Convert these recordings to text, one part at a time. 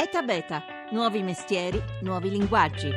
ETA Beta, nuovi mestieri, nuovi linguaggi.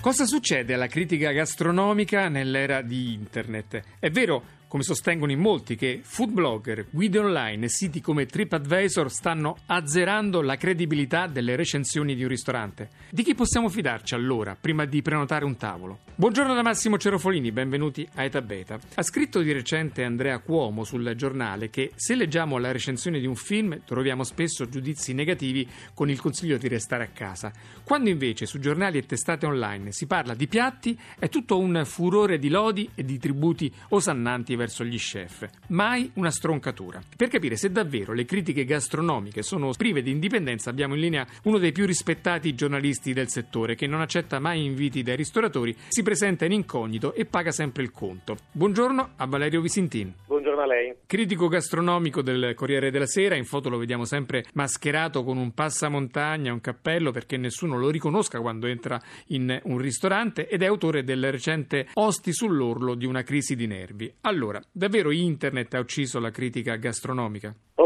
Cosa succede alla critica gastronomica nell'era di Internet? È vero come sostengono in molti, che food blogger, guide online e siti come TripAdvisor stanno azzerando la credibilità delle recensioni di un ristorante. Di chi possiamo fidarci allora, prima di prenotare un tavolo? Buongiorno da Massimo Cerofolini, benvenuti a Eta Beta. Ha scritto di recente Andrea Cuomo sul giornale che se leggiamo la recensione di un film troviamo spesso giudizi negativi con il consiglio di restare a casa. Quando invece su giornali e testate online si parla di piatti, è tutto un furore di lodi e di tributi osannanti verso gli chef, mai una stroncatura. Per capire se davvero le critiche gastronomiche sono prive di indipendenza, abbiamo in linea uno dei più rispettati giornalisti del settore che non accetta mai inviti dai ristoratori, si presenta in incognito e paga sempre il conto. Buongiorno a Valerio Visintin. Buongiorno a lei. Critico gastronomico del Corriere della Sera, in foto lo vediamo sempre mascherato con un passamontagna, un cappello perché nessuno lo riconosca quando entra in un ristorante ed è autore del recente Osti sull'orlo di una crisi di nervi. Allora, davvero internet ha ucciso la critica gastronomica? Che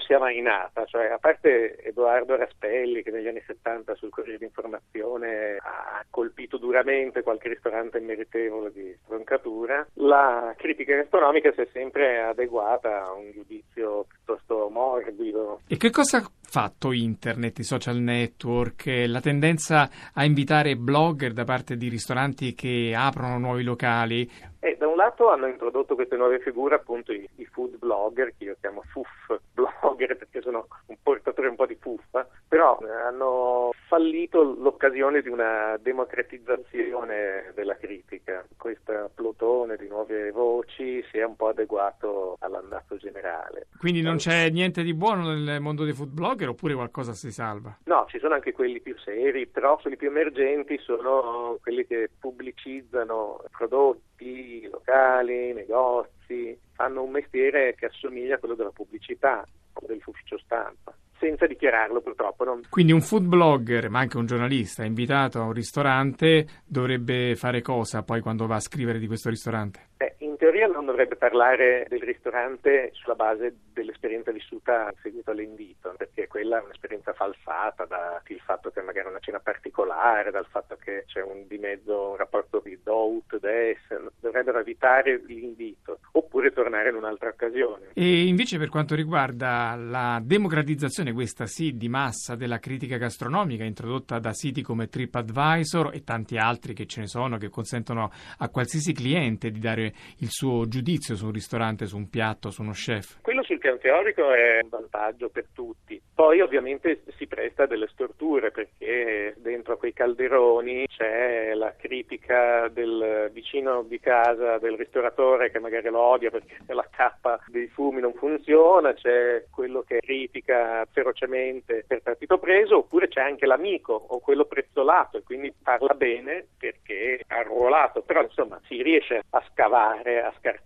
non sia mai nata, cioè a parte Edoardo Raspelli che negli anni 70 sul Corriere d'Informazione ha colpito duramente qualche ristorante meritevole di stroncatura, la critica gastronomica si è sempre adeguata a un giudizio piuttosto morbido. E che cosa ha fatto internet, i social network, la tendenza a invitare blogger da parte di ristoranti che aprono nuovi locali? E da un lato hanno introdotto queste nuove figure, appunto i, i food blogger, che io chiamo FUF blogger perché sono un portatore un po' di fuffa, però hanno fallito l'occasione di una democratizzazione della critica. Questo plotone di nuove voci si è un po' adeguato all'andato generale. Quindi non c'è niente di buono nel mondo dei food blogger oppure qualcosa si salva? No, ci sono anche quelli più seri, però quelli più emergenti sono quelli che pubblicizzano prodotti locali, negozi, fanno un mestiere che assomiglia a quello della pubblicità o dell'ufficio stampa senza dichiararlo purtroppo. Non... Quindi un food blogger, ma anche un giornalista invitato a un ristorante dovrebbe fare cosa poi quando va a scrivere di questo ristorante? Beh, in teoria non dovrebbe parlare del ristorante sulla base dell'esperienza vissuta seguito all'invito, perché quella è un'esperienza falsata dal fatto che magari è una cena particolare, dal fatto che c'è un di mezzo un rapporto di do-ut, des, dovrebbero evitare l'invito oppure tornare in un'altra occasione. E invece per quanto riguarda la democratizzazione, questa sì, di massa della critica gastronomica introdotta da siti come TripAdvisor e tanti altri che ce ne sono che consentono a qualsiasi cliente di dare il suo giudizio su un ristorante, su un piatto, su uno chef? Quello sul piano teorico è un vantaggio per tutti. Poi ovviamente si presta a delle storture perché dentro a quei calderoni c'è la critica del vicino di casa, del ristoratore che magari lo odia perché la cappa dei fumi non funziona, c'è quello che critica ferocemente per partito preso, oppure c'è anche l'amico o quello prezzolato e quindi parla bene perché ha arruolato, però insomma si riesce a scavare, a scartare,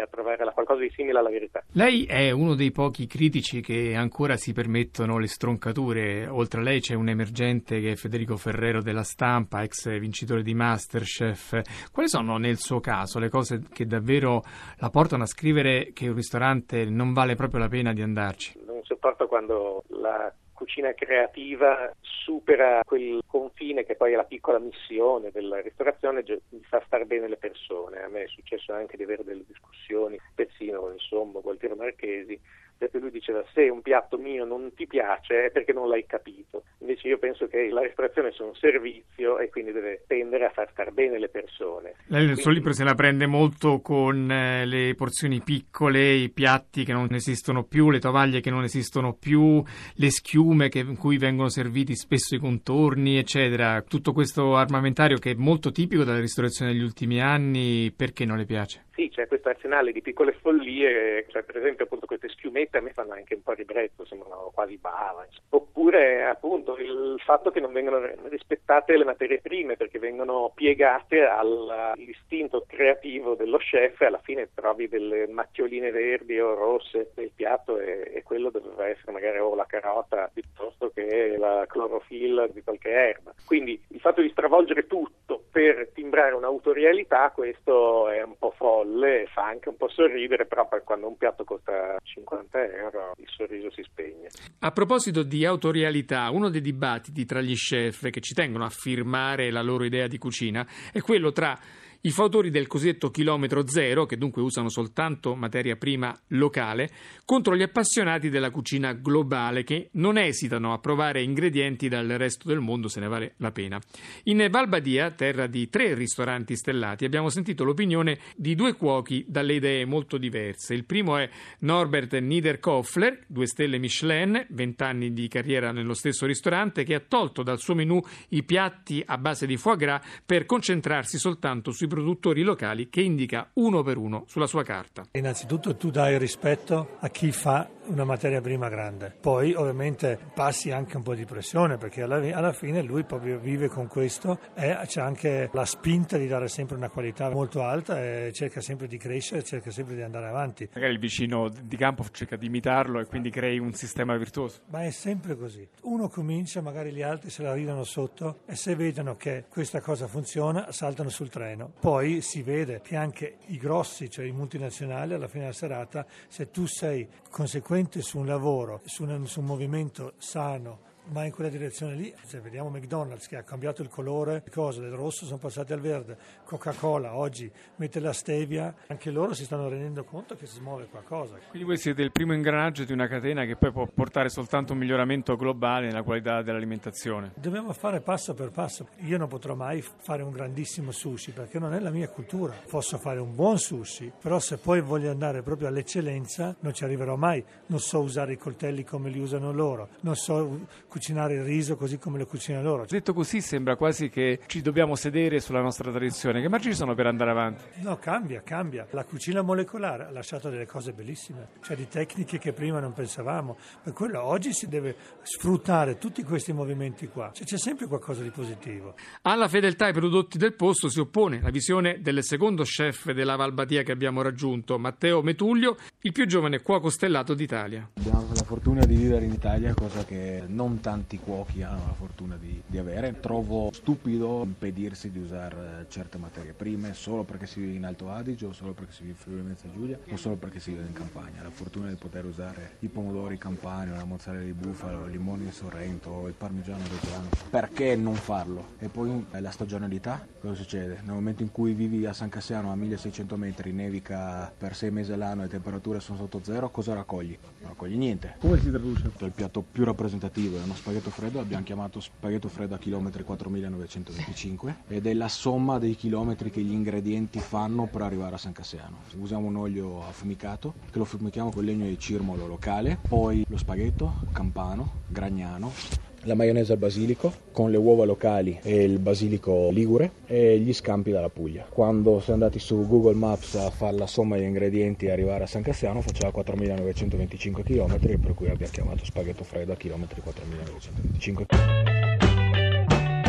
a trovare qualcosa di simile alla verità. Lei è uno dei pochi critici che ancora si permettono mettono le stroncature. Oltre a lei c'è un emergente che è Federico Ferrero della stampa, ex vincitore di Masterchef. Quali sono nel suo caso le cose che davvero la portano a scrivere che un ristorante non vale proprio la pena di andarci? Non sopporto quando la cucina creativa supera quel confine che poi è la piccola missione della ristorazione di far star bene le persone. A me è successo anche di avere delle discussioni, Pezzino, insomma, Gualtiero Marchesi, perché lui diceva se un piatto mio non ti piace è perché non l'hai capito. Invece io penso che la ristorazione sia un servizio e quindi deve tendere a far star bene le persone. Lei nel suo libro se la prende molto con eh, le porzioni piccole, i piatti che non esistono più, le tovaglie che non esistono più, le schiume che, in cui vengono serviti spesso i contorni, eccetera. Tutto questo armamentario che è molto tipico della ristorazione degli ultimi anni, perché non le piace? Sì, c'è questo arsenale di piccole follie, cioè per esempio appunto queste schiumette a me fanno anche un po' ribrezzo, sembrano quasi bava. Oppure appunto il fatto che non vengono rispettate le materie prime perché vengono piegate all'istinto creativo dello chef e alla fine trovi delle macchioline verdi o rosse nel piatto e, e quello doveva essere magari o la carota piuttosto che la clorofilla di qualche erba. Quindi il fatto di stravolgere tutto per timbrare un'autorialità questo è un po' folle fa anche un po' sorridere, però quando un piatto costa 50 euro il sorriso si spegne. A proposito di autorialità, uno dei dibattiti tra gli chef che ci tengono a firmare la loro idea di cucina è quello tra i fautori del cosiddetto chilometro zero, che dunque usano soltanto materia prima locale, contro gli appassionati della cucina globale che non esitano a provare ingredienti dal resto del mondo se ne vale la pena. In Valbadia, terra di tre ristoranti stellati, abbiamo sentito l'opinione di due cuochi dalle idee molto diverse. Il primo è Norbert Niederkoffler, due stelle Michelin, vent'anni di carriera nello stesso ristorante, che ha tolto dal suo menù i piatti a base di foie gras per concentrarsi soltanto sui produttori locali che indica uno per uno sulla sua carta. Innanzitutto tu dai rispetto a chi fa una materia prima grande, poi ovviamente passi anche un po' di pressione perché alla, alla fine lui proprio vive con questo e c'è anche la spinta di dare sempre una qualità molto alta e cerca sempre di crescere, cerca sempre di andare avanti. Magari il vicino di campo cerca di imitarlo e quindi crei un sistema virtuoso. Ma è sempre così. Uno comincia, magari gli altri se la ridano sotto e se vedono che questa cosa funziona saltano sul treno poi si vede che anche i grossi, cioè i multinazionali, alla fine della serata, se tu sei conseguente su un lavoro, su un, su un movimento sano, ma in quella direzione lì, se vediamo McDonald's che ha cambiato il colore, cose del rosso sono passate al verde, Coca-Cola oggi mette la stevia, anche loro si stanno rendendo conto che si muove qualcosa. Quindi voi siete il primo ingranaggio di una catena che poi può portare soltanto un miglioramento globale nella qualità dell'alimentazione. Dobbiamo fare passo per passo. Io non potrò mai fare un grandissimo sushi perché non è la mia cultura. Posso fare un buon sushi, però se poi voglio andare proprio all'eccellenza non ci arriverò mai. Non so usare i coltelli come li usano loro, non so cucinare il riso così come lo cucinano loro. Detto così sembra quasi che ci dobbiamo sedere sulla nostra tradizione. Che margini sono per andare avanti? No, cambia, cambia. La cucina molecolare ha lasciato delle cose bellissime, cioè di tecniche che prima non pensavamo. Per quello oggi si deve sfruttare tutti questi movimenti qua. Cioè, c'è sempre qualcosa di positivo. Alla fedeltà ai prodotti del posto si oppone la visione del secondo chef della Valbatia che abbiamo raggiunto, Matteo Metuglio, il più giovane cuoco stellato d'Italia. Abbiamo la fortuna di vivere in Italia, cosa che non tanti cuochi hanno la fortuna di, di, avere. Trovo stupido impedirsi di usare eh, certe materie prime solo perché si vive in Alto Adige o solo perché si vive in Friuli Venezia Giulia o solo perché si vive in campagna. La fortuna di poter usare i pomodori campani, la mozzarella di bufalo, il limone di Sorrento, il parmigiano reggiano. Perché non farlo? E poi eh, la stagionalità, cosa succede? Nel momento in cui vivi a San Cassiano a 1600 metri, nevica per sei mesi all'anno e le temperature sono sotto zero, cosa raccogli? Non raccogli niente. Come si traduce? Il piatto più rappresentativo è uno spaghetto freddo, l'abbiamo chiamato spaghetto freddo a chilometri 4925 ed è la somma dei chilometri che gli ingredienti fanno per arrivare a San Cassiano. Usiamo un olio affumicato che lo fumichiamo con legno di cirmolo locale, poi lo spaghetto, campano, gragnano, la maionese al basilico con le uova locali e il basilico ligure e gli scampi dalla Puglia. Quando siamo andati su Google Maps a fare la somma degli ingredienti e arrivare a San Cassiano faceva 4925 km per cui abbiamo chiamato spaghetto freddo a chilometri 4925 km.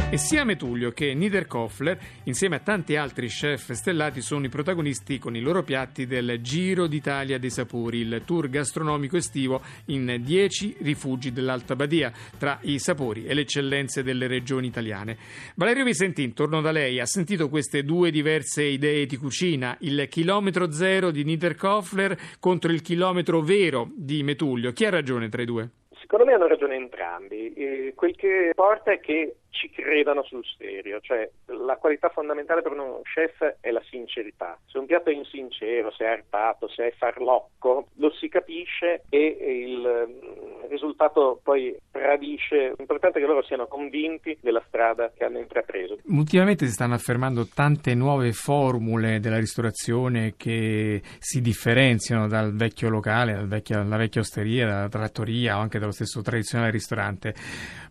E sia Metullio che Niederkoffler, insieme a tanti altri chef stellati, sono i protagonisti con i loro piatti del Giro d'Italia dei Sapori, il tour gastronomico estivo in 10 rifugi dell'Alta Badia, tra i sapori e le eccellenze delle regioni italiane. Valerio Visentin, torno da lei, ha sentito queste due diverse idee di cucina, il chilometro zero di Niederkoffler contro il chilometro vero di Metullio. Chi ha ragione tra i due? Secondo me hanno ragione entrambi. E quel che porta è che ci credano sul serio, cioè la qualità fondamentale per uno chef è la sincerità. Se un piatto è insincero, se è arpato, se è farlocco, lo si capisce e il mm, risultato poi tradisce. L'importante è che loro siano convinti della strada che hanno intrapreso. Ultimamente si stanno affermando tante nuove formule della ristorazione che si differenziano dal vecchio locale, dal vecchio, dalla vecchia osteria, dalla trattoria o anche dallo stesso tradizionale ristorante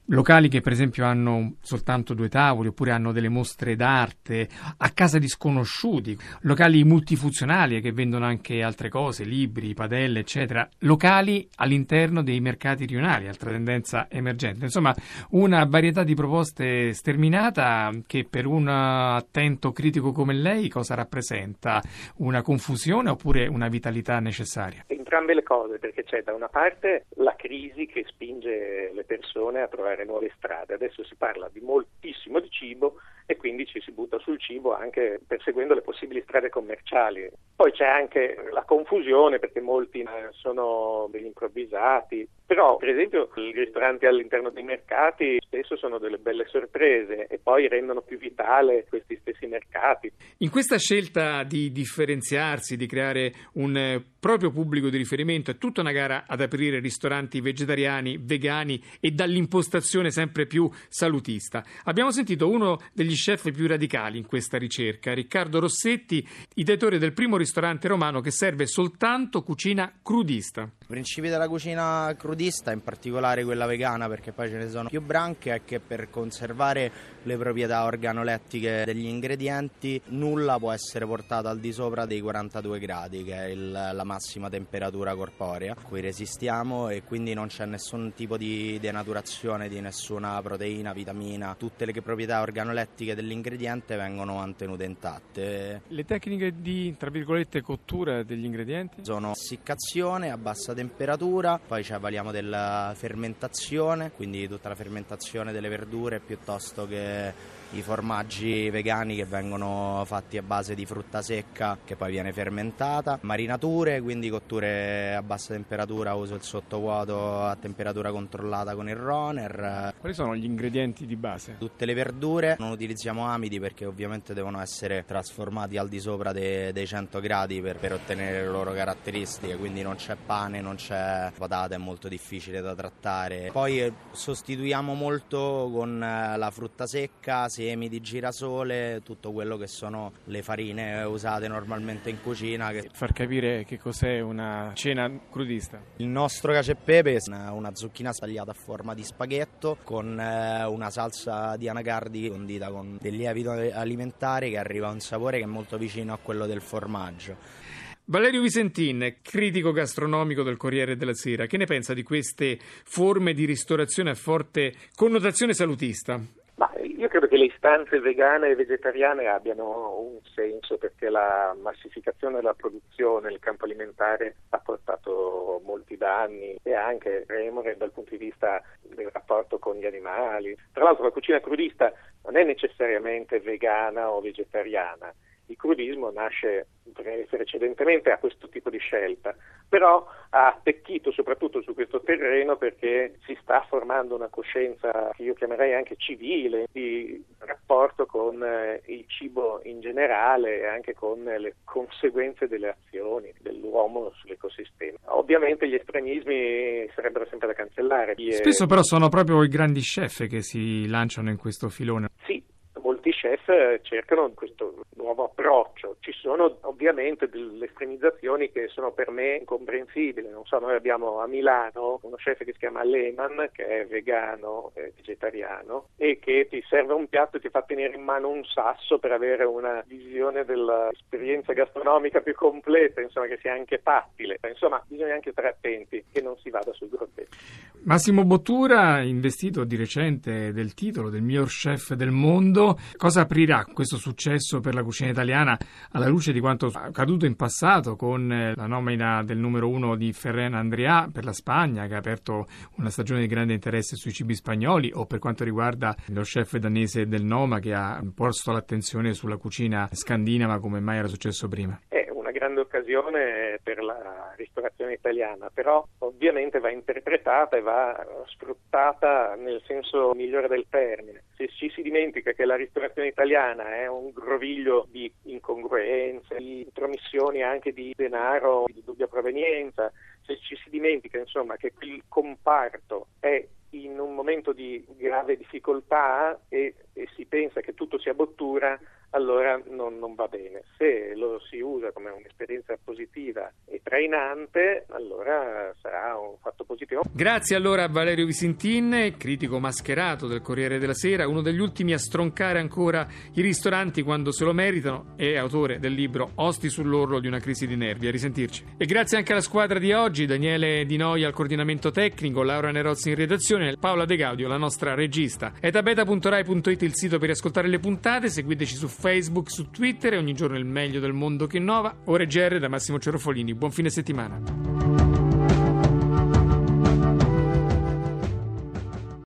locali che per esempio hanno soltanto due tavoli oppure hanno delle mostre d'arte a casa di sconosciuti, locali multifunzionali che vendono anche altre cose, libri, padelle, eccetera, locali all'interno dei mercati rionali, altra tendenza emergente. Insomma, una varietà di proposte sterminata che per un attento critico come lei cosa rappresenta? Una confusione oppure una vitalità necessaria? Entrambe le cose, perché c'è da una parte la crisi che spinge le persone a trovare nuove strade. Adesso si parla di moltissimo di cibo e quindi ci si butta sul cibo anche perseguendo le possibili strade commerciali. Poi c'è anche la confusione perché molti sono degli improvvisati, però per esempio i ristoranti all'interno dei mercati spesso sono delle belle sorprese e poi rendono più vitale questi stessi mercati. In questa scelta di differenziarsi, di creare un eh, proprio pubblico di riferimento, è tutta una gara ad aprire ristoranti vegetariani, vegani e dall'impostazione sempre più salutista. Abbiamo sentito uno degli chef più radicali in questa ricerca, Riccardo Rossetti, ideatore del primo ristorante romano che serve soltanto cucina crudista. Principi della cucina crudista, in particolare quella vegana, perché poi ce ne sono più branche, è che per conservare le proprietà organolettiche degli ingredienti nulla può essere portato al di sopra dei 42 gradi, che è il, la massima temperatura corporea a cui resistiamo e quindi non c'è nessun tipo di denaturazione di nessuna proteina, vitamina, tutte le proprietà organolettiche dell'ingrediente vengono mantenute intatte. Le tecniche di, tra virgolette, cottura degli ingredienti? Sono essiccazione a bassa temperatura, poi ci avvaliamo della fermentazione, quindi tutta la fermentazione delle verdure piuttosto che Yeah. I formaggi vegani che vengono fatti a base di frutta secca che poi viene fermentata, marinature, quindi cotture a bassa temperatura, uso il sottovuoto a temperatura controllata con il runner. Quali sono gli ingredienti di base? Tutte le verdure, non utilizziamo amidi perché ovviamente devono essere trasformati al di sopra dei, dei 100 gradi per, per, ottenere le loro caratteristiche, quindi non c'è pane, non c'è patata, è molto difficile da trattare. Poi eh, sostituiamo molto con eh, la frutta secca, semi di girasole, tutto quello che sono le farine usate normalmente in cucina. Che... Far capire che cos'è una cena crudista. Il nostro cacio e pepe è una, una zucchina tagliata a forma di spaghetto con eh, una salsa di anacardi condita con del lievito alimentare che arriva a un sapore che è molto vicino a quello del formaggio. Valerio Visentin, critico gastronomico del Corriere della Sera, che ne pensa di queste forme di ristorazione a forte connotazione salutista? Io credo che le istanze vegane e vegetariane abbiano un senso perché la massificazione della produzione nel campo alimentare ha portato molti danni e anche remore dal punto di vista del rapporto con gli animali. Tra l'altro la cucina crudista non è necessariamente vegana o vegetariana, il crudismo nasce precedentemente a questo tipo di scelta, però ha attecchito soprattutto su questo terreno perché si sta formando una coscienza che io chiamerei anche civile di rapporto con eh, il cibo in generale e anche con le conseguenze delle azioni dell'uomo sull'ecosistema. Ovviamente gli estremismi sarebbero sempre da cancellare. Spesso però sono proprio i grandi chef che si lanciano in questo filone. Sì, molti chef cercano questo nuovo approccio. Ci sono ovviamente delle estremizzazioni che sono per me incomprensibili. Non so, noi abbiamo a Milano uno chef che si chiama Lehman, che è vegano e vegetariano, e che ti serve un piatto e ti fa tenere in mano un sasso per avere una visione dell'esperienza gastronomica più completa, insomma, che sia anche tattile. Insomma, bisogna anche stare attenti che non si vada sul grottesco. Massimo Bottura, investito di recente del titolo del miglior chef del mondo, cosa aprirà questo successo per la cucina italiana alla luce di quanto accaduto in passato con eh, la nomina del numero uno di Ferran Andrea per la Spagna, che ha aperto una stagione di grande interesse sui cibi spagnoli, o per quanto riguarda lo chef danese del Noma che ha posto l'attenzione sulla cucina scandinava come mai era successo prima? Una grande occasione per la ristorazione italiana, però ovviamente va interpretata e va sfruttata nel senso migliore del termine. Se ci si dimentica che la ristorazione italiana è un groviglio di incongruenze, di intromissioni anche di denaro di dubbia provenienza, se ci si dimentica insomma che il comparto è in un momento di grave difficoltà e, e si pensa che tutto sia bottura, allora non, non, va bene. Se lo si usa come un'esperienza positiva e trainante, allora sarà un fatto positivo. Grazie allora a Valerio Visintin, critico mascherato del Corriere della Sera, uno degli ultimi a stroncare ancora i ristoranti quando se lo meritano e autore del libro Osti sull'orlo di una crisi di nervi. A risentirci. E grazie anche alla squadra di oggi, Daniele Di Noia al coordinamento tecnico, Laura Nerozzi in redazione, Paola De Gaudio, la nostra regista. Etabeta.rai.it il sito per ascoltare le puntate, seguiteci su Facebook su Twitter e ogni giorno il meglio del mondo che innova. Ore GR da Massimo Cerofolini. Buon fine settimana.